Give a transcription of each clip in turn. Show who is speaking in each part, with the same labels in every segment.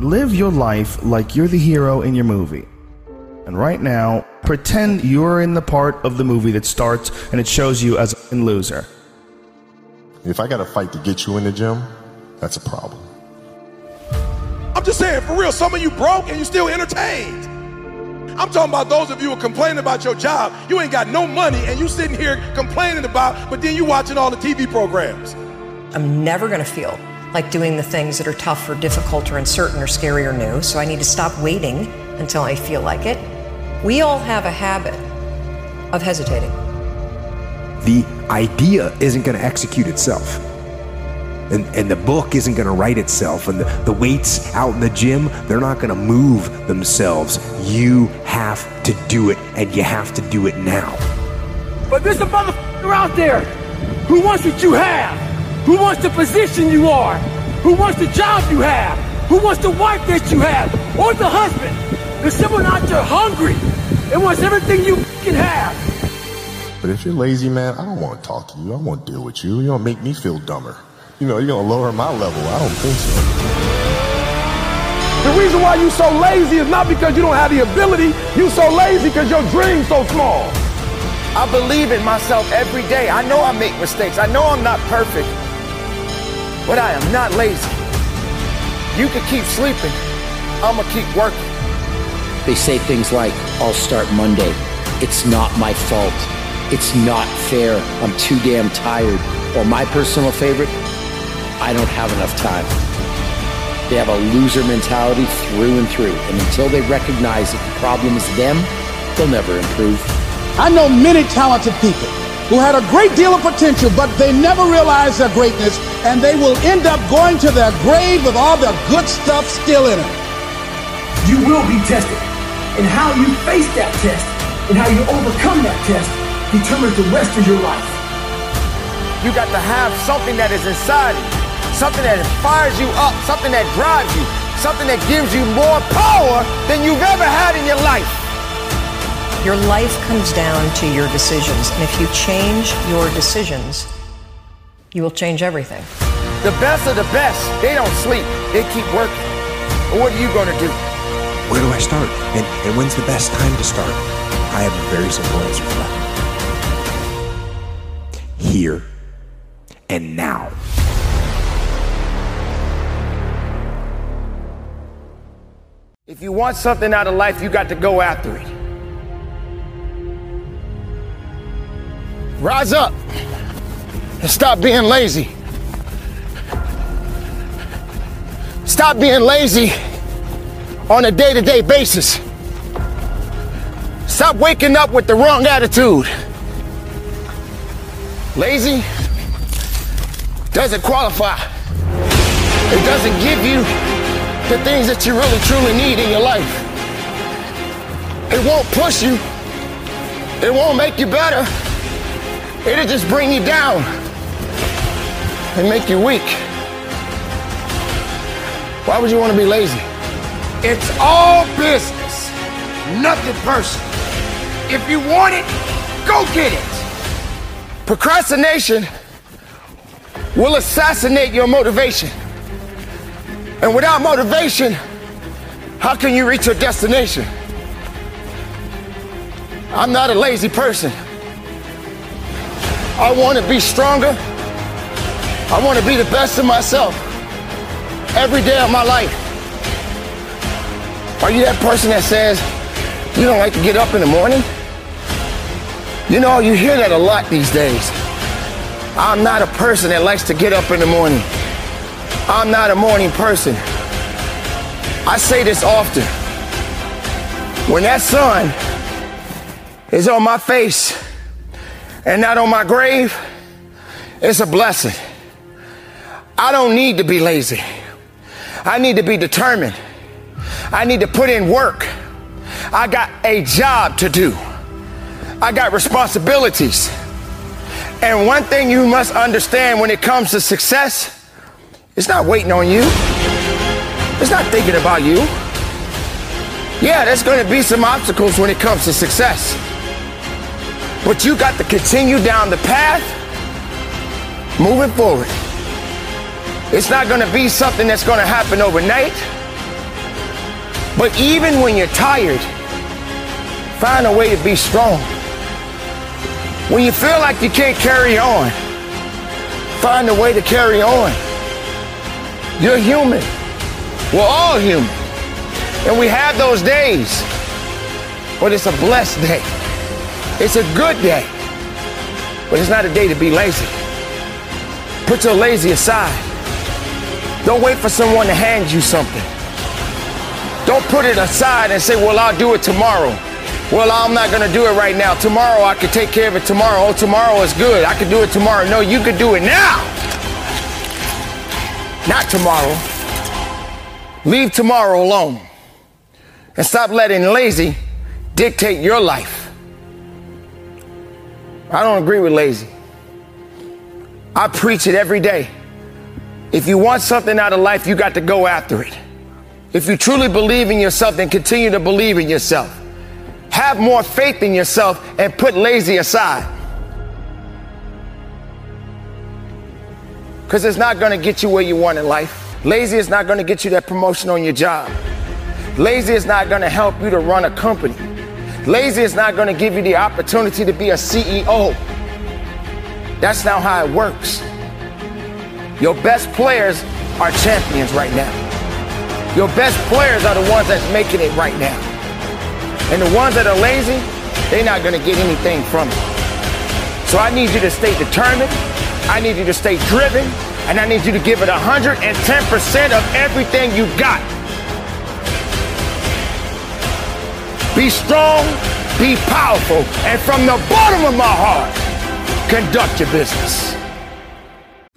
Speaker 1: Live your life like you're the hero in your movie. And right now, pretend you're in the part of the movie that starts and it shows you as a loser.
Speaker 2: If I got to fight to get you in the gym, that's a problem.
Speaker 3: I'm just saying, for real, some of you broke and you still entertained. I'm talking about those of you who are complaining about your job. You ain't got no money and you sitting here complaining about, but then you watching all the TV programs.
Speaker 4: I'm never going to feel like doing the things that are tough or difficult or uncertain or scary or new. So I need to stop waiting until I feel like it. We all have a habit of hesitating.
Speaker 5: The idea isn't going to execute itself. And, and the book isn't going to write itself. And the, the weights out in the gym, they're not going to move themselves. You have to do it, and you have to do it now.
Speaker 6: But there's a motherfucker out there who wants what you have who wants the position you are, who wants the job you have, who wants the wife that you have, or the husband. There's someone out there hungry and wants everything you can have.
Speaker 2: But if you're lazy, man, I don't want to talk to you. I won't deal with you. You're going to make me feel dumber. You know, you're going to lower my level. I don't think so.
Speaker 3: The reason why you're so lazy is not because you don't have the ability. You're so lazy because your dream's so small.
Speaker 7: I believe in myself every day. I know I make mistakes. I know I'm not perfect but I am not lazy. You can keep sleeping. I'm gonna keep working.
Speaker 8: They say things like, I'll start Monday. It's not my fault. It's not fair. I'm too damn tired. Or my personal favorite, I don't have enough time. They have a loser mentality through and through. And until they recognize that the problem is them, they'll never improve.
Speaker 9: I know many talented people who had a great deal of potential, but they never realized their greatness, and they will end up going to their grave with all their good stuff still in them.
Speaker 6: You will be tested, and how you face that test and how you overcome that test determines the rest of your life.
Speaker 7: You got to have something that is inside you, something that fires you up, something that drives you, something that gives you more power than you've ever had in your life.
Speaker 4: Your life comes down to your decisions. And if you change your decisions, you will change everything.
Speaker 7: The best of the best, they don't sleep. They keep working. But what are you going to do?
Speaker 5: Where do I start? And, and when's the best time to start? I have a very simple answer for that. Here and now.
Speaker 7: If you want something out of life, you got to go after it. Rise up and stop being lazy. Stop being lazy on a day to day basis. Stop waking up with the wrong attitude. Lazy doesn't qualify. It doesn't give you the things that you really truly need in your life. It won't push you. It won't make you better. It'll just bring you down and make you weak. Why would you want to be lazy?
Speaker 3: It's all business, nothing personal. If you want it, go get it.
Speaker 7: Procrastination will assassinate your motivation. And without motivation, how can you reach your destination? I'm not a lazy person. I want to be stronger. I want to be the best of myself every day of my life. Are you that person that says you don't like to get up in the morning? You know, you hear that a lot these days. I'm not a person that likes to get up in the morning. I'm not a morning person. I say this often. When that sun is on my face, and not on my grave, it's a blessing. I don't need to be lazy. I need to be determined. I need to put in work. I got a job to do. I got responsibilities. And one thing you must understand when it comes to success, it's not waiting on you. It's not thinking about you. Yeah, there's going to be some obstacles when it comes to success. But you got to continue down the path, moving forward. It's not going to be something that's going to happen overnight. But even when you're tired, find a way to be strong. When you feel like you can't carry on, find a way to carry on. You're human. We're all human. And we have those days. But it's a blessed day. It's a good day. But it's not a day to be lazy. Put your lazy aside. Don't wait for someone to hand you something. Don't put it aside and say, well, I'll do it tomorrow. Well, I'm not going to do it right now. Tomorrow I can take care of it tomorrow. Oh, tomorrow is good. I can do it tomorrow. No, you can do it now. Not tomorrow. Leave tomorrow alone. And stop letting lazy dictate your life. I don't agree with lazy. I preach it every day. If you want something out of life, you got to go after it. If you truly believe in yourself, then continue to believe in yourself. Have more faith in yourself and put lazy aside. Because it's not going to get you where you want in life. Lazy is not going to get you that promotion on your job. Lazy is not going to help you to run a company. Lazy is not going to give you the opportunity to be a CEO. That's not how it works. Your best players are champions right now. Your best players are the ones that's making it right now. And the ones that are lazy, they're not going to get anything from it. So I need you to stay determined. I need you to stay driven. And I need you to give it 110% of everything you got. Be strong, be powerful, and from the bottom of my heart, conduct your business.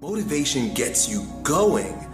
Speaker 10: Motivation gets you going.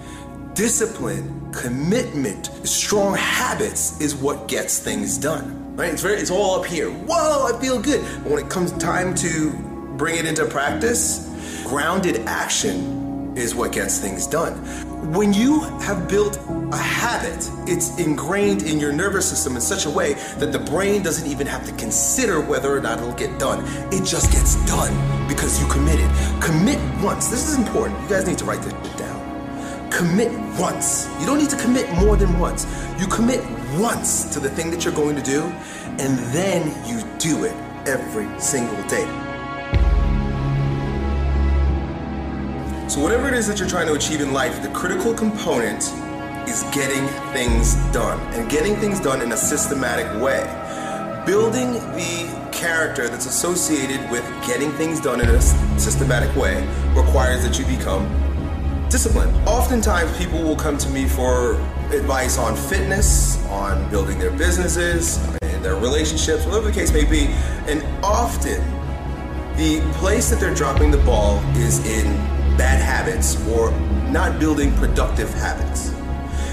Speaker 10: Discipline, commitment, strong habits is what gets things done. Right? It's very it's all up here. Whoa, I feel good. But when it comes time to bring it into practice, grounded action is what gets things done. When you have built a habit, it's ingrained in your nervous system in such a way that the brain doesn't even have to consider whether or not it'll get done. It just gets done because you committed. Commit once. This is important. You guys need to write this down. Commit once. You don't need to commit more than once. You commit once to the thing that you're going to do, and then you do it every single day. So, whatever it is that you're trying to achieve in life, the critical component is getting things done and getting things done in a systematic way. Building the character that's associated with getting things done in a systematic way requires that you become disciplined. Oftentimes, people will come to me for advice on fitness, on building their businesses, in their relationships, whatever the case may be, and often the place that they're dropping the ball is in habits or not building productive habits.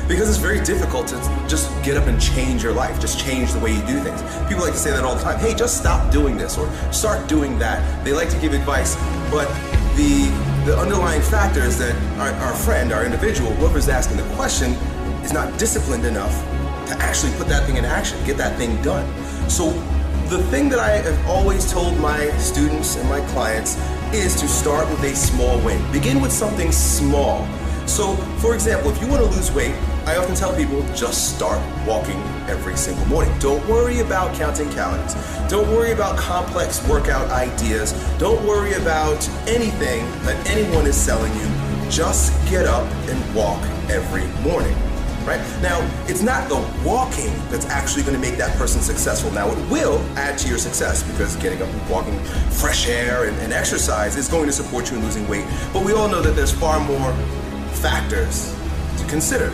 Speaker 10: Because it's very difficult to just get up and change your life, just change the way you do things. People like to say that all the time hey, just stop doing this or start doing that. They like to give advice, but the, the underlying factor is that our, our friend, our individual, whoever's asking the question, is not disciplined enough to actually put that thing in action, get that thing done. So, the thing that I have always told my students and my clients is to start with a small win. Begin with something small. So, for example, if you want to lose weight, I often tell people just start walking every single morning. Don't worry about counting calories. Don't worry about complex workout ideas. Don't worry about anything that anyone is selling you. Just get up and walk every morning. Right? Now, it's not the walking that's actually going to make that person successful. Now, it will add to your success because getting up and walking fresh air and, and exercise is going to support you in losing weight. But we all know that there's far more factors to consider.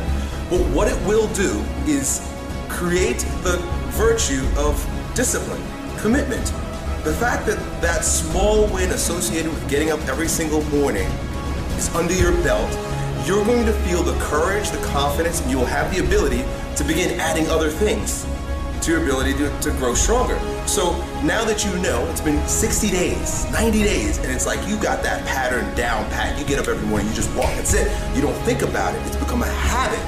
Speaker 10: But what it will do is create the virtue of discipline, commitment. The fact that that small win associated with getting up every single morning is under your belt, you're going to feel the courage, the confidence, and you will have the ability to begin adding other things to your ability to, to grow stronger. So now that you know it's been 60 days, 90 days, and it's like you got that pattern down pat. You get up every morning, you just walk. That's it. You don't think about it. It's become a habit.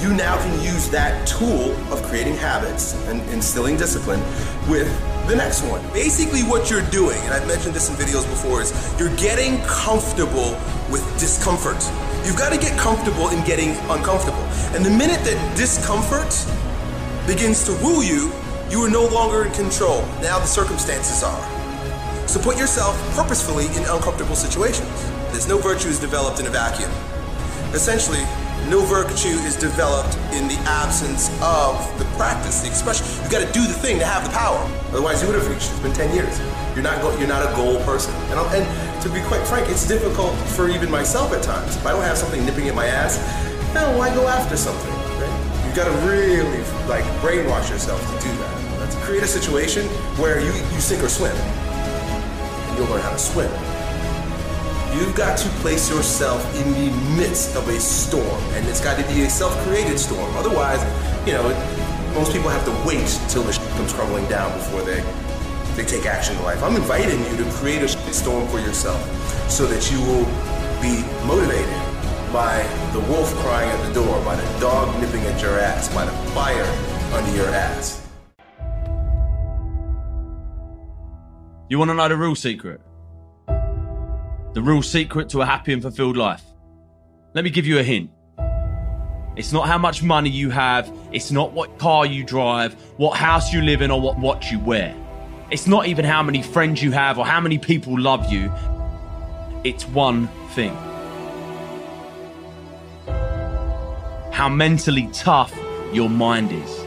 Speaker 10: You now can use that tool of creating habits and instilling discipline with the next one. Basically, what you're doing, and I've mentioned this in videos before, is you're getting comfortable with discomfort. You've got to get comfortable in getting uncomfortable. And the minute that discomfort begins to woo you, you are no longer in control. Now the circumstances are. So put yourself purposefully in uncomfortable situations. There's no virtue is developed in a vacuum. Essentially, no virtue is developed in the absence of the practice, the expression. You got to do the thing to have the power. Otherwise, you would have reached. It's been 10 years. You're not go- you're not a goal person. And, and to be quite frank, it's difficult for even myself at times. If I don't have something nipping at my ass, no, why go after something? Right? You got to really like brainwash yourself to do that. Let's create a situation where you you sink or swim, and you'll learn how to swim. You've got to place yourself in the midst of a storm, and it's got to be a self-created storm. Otherwise, you know, most people have to wait till the comes crumbling down before they they take action in life. I'm inviting you to create a storm for yourself, so that you will be motivated by the wolf crying at the door, by the dog nipping at your ass, by the fire under your ass.
Speaker 11: You want to know the real secret? The real secret to a happy and fulfilled life. Let me give you a hint. It's not how much money you have, it's not what car you drive, what house you live in, or what watch you wear. It's not even how many friends you have or how many people love you. It's one thing. How mentally tough your mind is.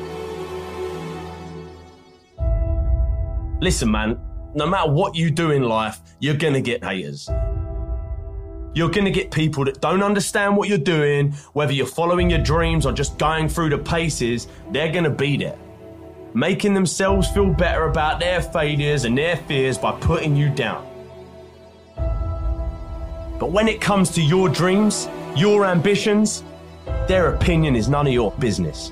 Speaker 12: Listen, man, no matter what you do in life, you're gonna get haters. You're gonna get people that don't understand what you're doing, whether you're following your dreams or just going through the paces, they're gonna be there. Making themselves feel better about their failures and their fears by putting you down. But when it comes to your dreams, your ambitions, their opinion is none of your business.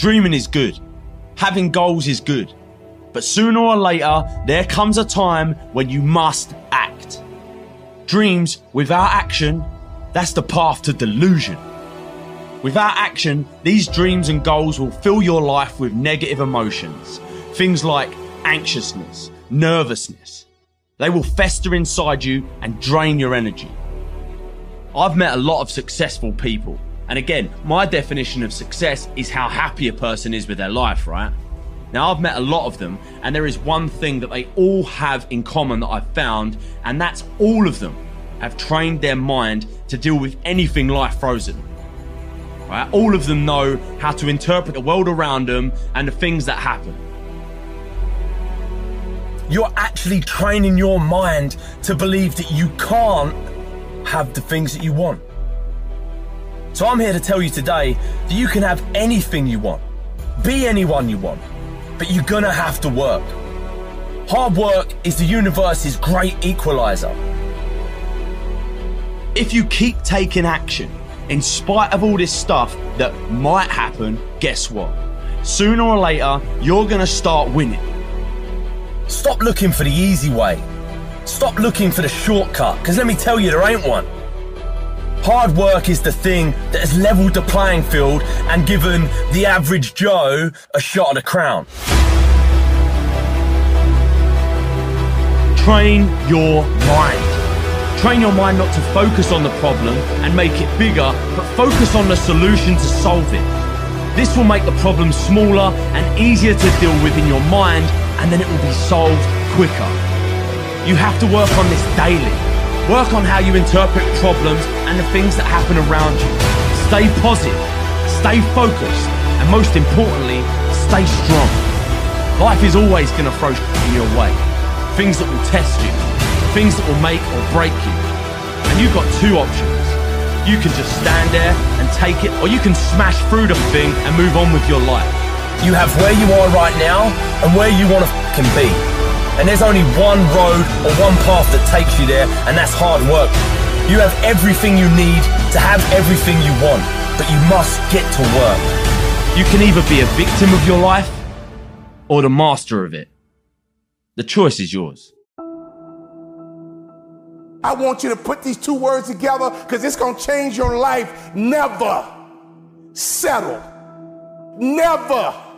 Speaker 11: Dreaming is good. Having goals is good. But sooner or later, there comes a time when you must act. Dreams without action, that's the path to delusion. Without action, these dreams and goals will fill your life with negative emotions. Things like anxiousness, nervousness. They will fester inside you and drain your energy. I've met a lot of successful people. And again, my definition of success is how happy a person is with their life, right? Now, I've met a lot of them, and there is one thing that they all have in common that I've found, and that's all of them have trained their mind to deal with anything life throws at them. Right? All of them know how to interpret the world around them and the things that happen.
Speaker 12: You're actually training your mind to believe that you can't have the things that you want. So I'm here to tell you today that you can have anything you want, be anyone you want, but you're gonna have to work. Hard work is the universe's great equalizer.
Speaker 11: If you keep taking action, in spite of all this stuff that might happen, guess what? Sooner or later, you're gonna start winning.
Speaker 12: Stop looking for the easy way. Stop looking for the shortcut, because let me tell you, there ain't one. Hard work is the thing that has leveled the playing field and given the average Joe a shot at a crown.
Speaker 11: Train your mind. Train your mind not to focus on the problem and make it bigger, but focus on the solution to solve it. This will make the problem smaller and easier to deal with in your mind, and then it will be solved quicker. You have to work on this daily. Work on how you interpret problems and the things that happen around you. Stay positive, stay focused, and most importantly, stay strong. Life is always going to throw in your way. Things that will test you, things that will make or break you. And you've got two options. You can just stand there and take it, or you can smash through the thing and move on with your life.
Speaker 12: You have where you are right now and where you want to fucking be. And there's only one road or one path that takes you there, and that's hard work. You have everything you need to have everything you want, but you must get to work.
Speaker 11: You can either be a victim of your life or the master of it. The choice is yours.
Speaker 13: I want you to put these two words together because it's going to change your life. Never settle. Never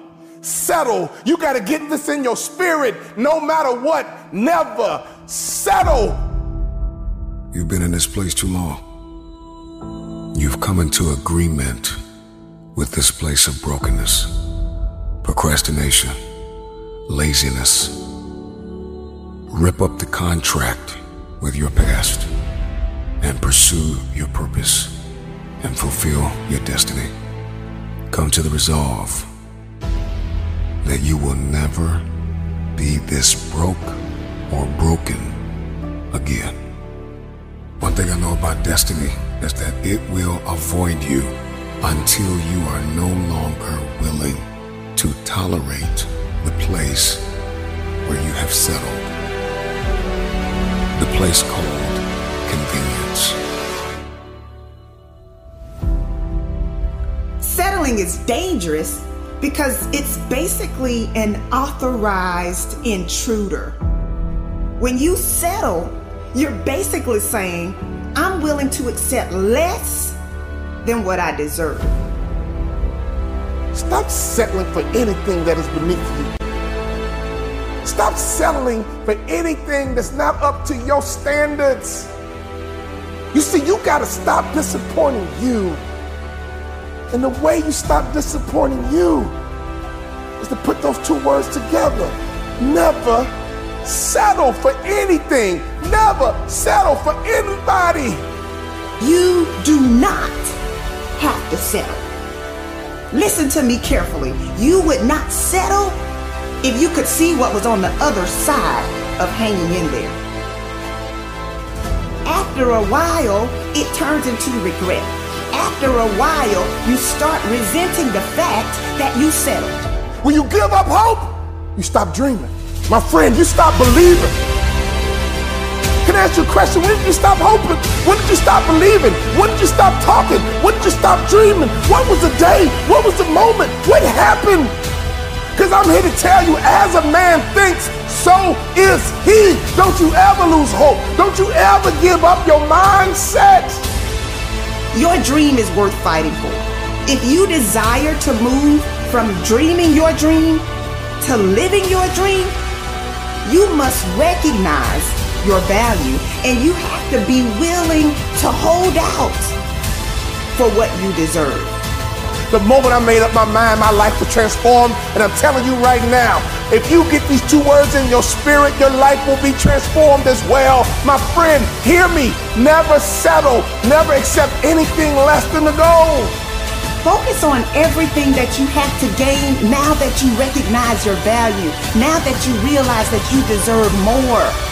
Speaker 13: settle. You got to get this in your spirit no matter what. Never settle.
Speaker 14: You've been in this place too long. You've come into agreement with this place of brokenness, procrastination, laziness. Rip up the contract with your past and pursue your purpose and fulfill your destiny. Come to the resolve that you will never be this broke or broken again. One thing I know about destiny is that it will avoid you until you are no longer willing to tolerate the place where you have settled. The place called convenience.
Speaker 15: Settling is dangerous because it's basically an authorized intruder. When you settle, you're basically saying, I'm willing to accept less than what I deserve.
Speaker 13: Stop settling for anything that is beneath you. Stop settling for anything that's not up to your standards. You see, you got to stop disappointing you. And the way you stop disappointing you is to put those two words together. Never settle for anything. Never settle for anybody.
Speaker 15: You do not have to settle. Listen to me carefully. You would not settle if you could see what was on the other side of hanging in there. After a while, it turns into regret. After a while, you start resenting the fact that you settled.
Speaker 13: When you give up hope, you stop dreaming. My friend, you stop believing. Can I ask you a question? When did you stop hoping? When did you stop believing? When did you stop talking? When did you stop dreaming? What was the day? What was the moment? What happened? Because I'm here to tell you, as a man thinks, so is he. Don't you ever lose hope. Don't you ever give up your mindset.
Speaker 15: Your dream is worth fighting for. If you desire to move from dreaming your dream to living your dream, you must recognize your value and you have to be willing to hold out for what you deserve.
Speaker 13: The moment I made up my mind, my life was transformed. And I'm telling you right now, if you get these two words in your spirit, your life will be transformed as well. My friend, hear me. Never settle. Never accept anything less than the goal.
Speaker 15: Focus on everything that you have to gain now that you recognize your value, now that you realize that you deserve more.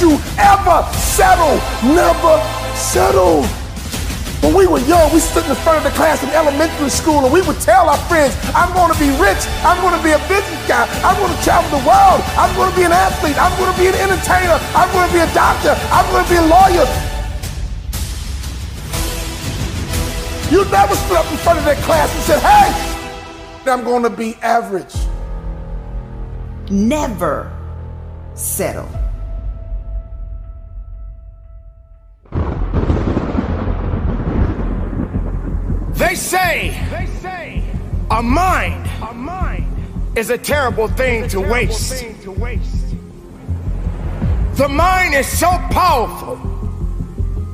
Speaker 13: you ever settle. Never settle. When we were young, we stood in front of the class in elementary school and we would tell our friends, I'm going to be rich. I'm going to be a business guy. I'm going to travel the world. I'm going to be an athlete. I'm going to be an entertainer. I'm going to be a doctor. I'm going to be a lawyer. You never stood up in front of that class and said, hey, I'm going to be average.
Speaker 15: Never settle.
Speaker 7: They say,
Speaker 6: They say
Speaker 7: a mind
Speaker 6: a mind
Speaker 7: is a terrible thing
Speaker 6: a
Speaker 7: to
Speaker 6: terrible
Speaker 7: waste.
Speaker 6: thing to waste.
Speaker 7: The mind is so powerful.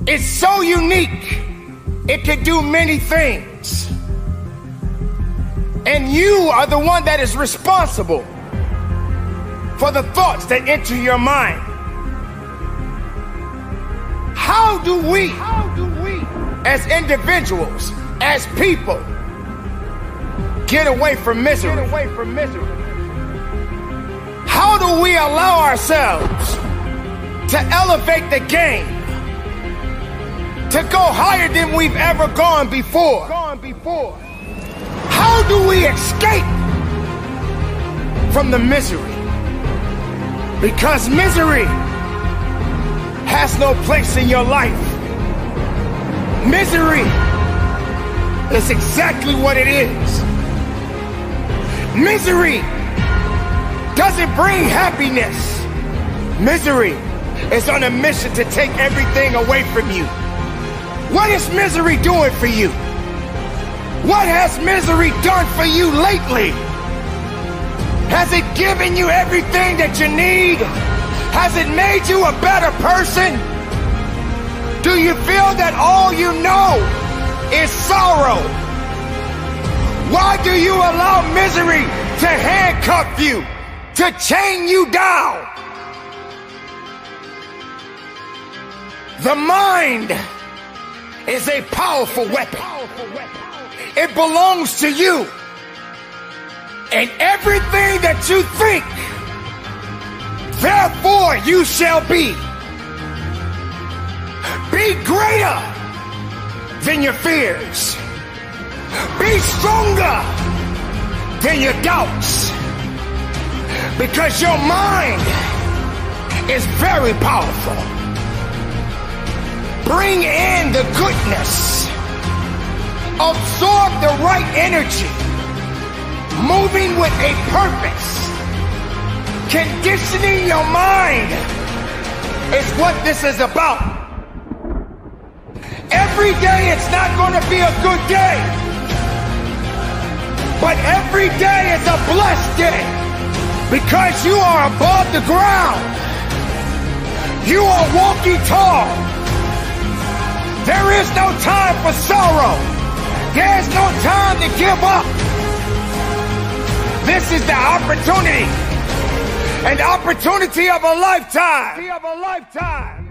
Speaker 7: It's so unique. It can do many things. And you are the one that is responsible for the thoughts that enter your mind. How do we,
Speaker 6: How do we
Speaker 7: as individuals, as people, get away from misery?
Speaker 6: get away from misery?
Speaker 7: How do we allow ourselves to elevate the game? To go higher than we've ever gone before?
Speaker 6: Gone before.
Speaker 7: How do we escape from the misery? Because misery has no place in your life. Misery is exactly what it is. Misery doesn't bring happiness. Misery is on a mission to take everything away from you. What is misery doing for you? What has misery done for you lately? Has it given you everything that you need? Has it made you a better person? Do you feel that all you know is sorrow? Why do you allow misery to handcuff you, to chain you down? The mind is a powerful weapon. It belongs to you. And everything that you think, therefore you shall be. Be greater than your fears. Be stronger than your doubts. Because your mind is very powerful. Bring in the goodness. Absorb the right energy. Moving with a purpose. Conditioning your mind is what this is about. Every day it's not going to be a good day. But every day is a blessed day because you are above the ground. You are walking tall. There is no time for sorrow. There is no time to give up. This is the opportunity, an opportunity of a lifetime.
Speaker 6: Of a lifetime.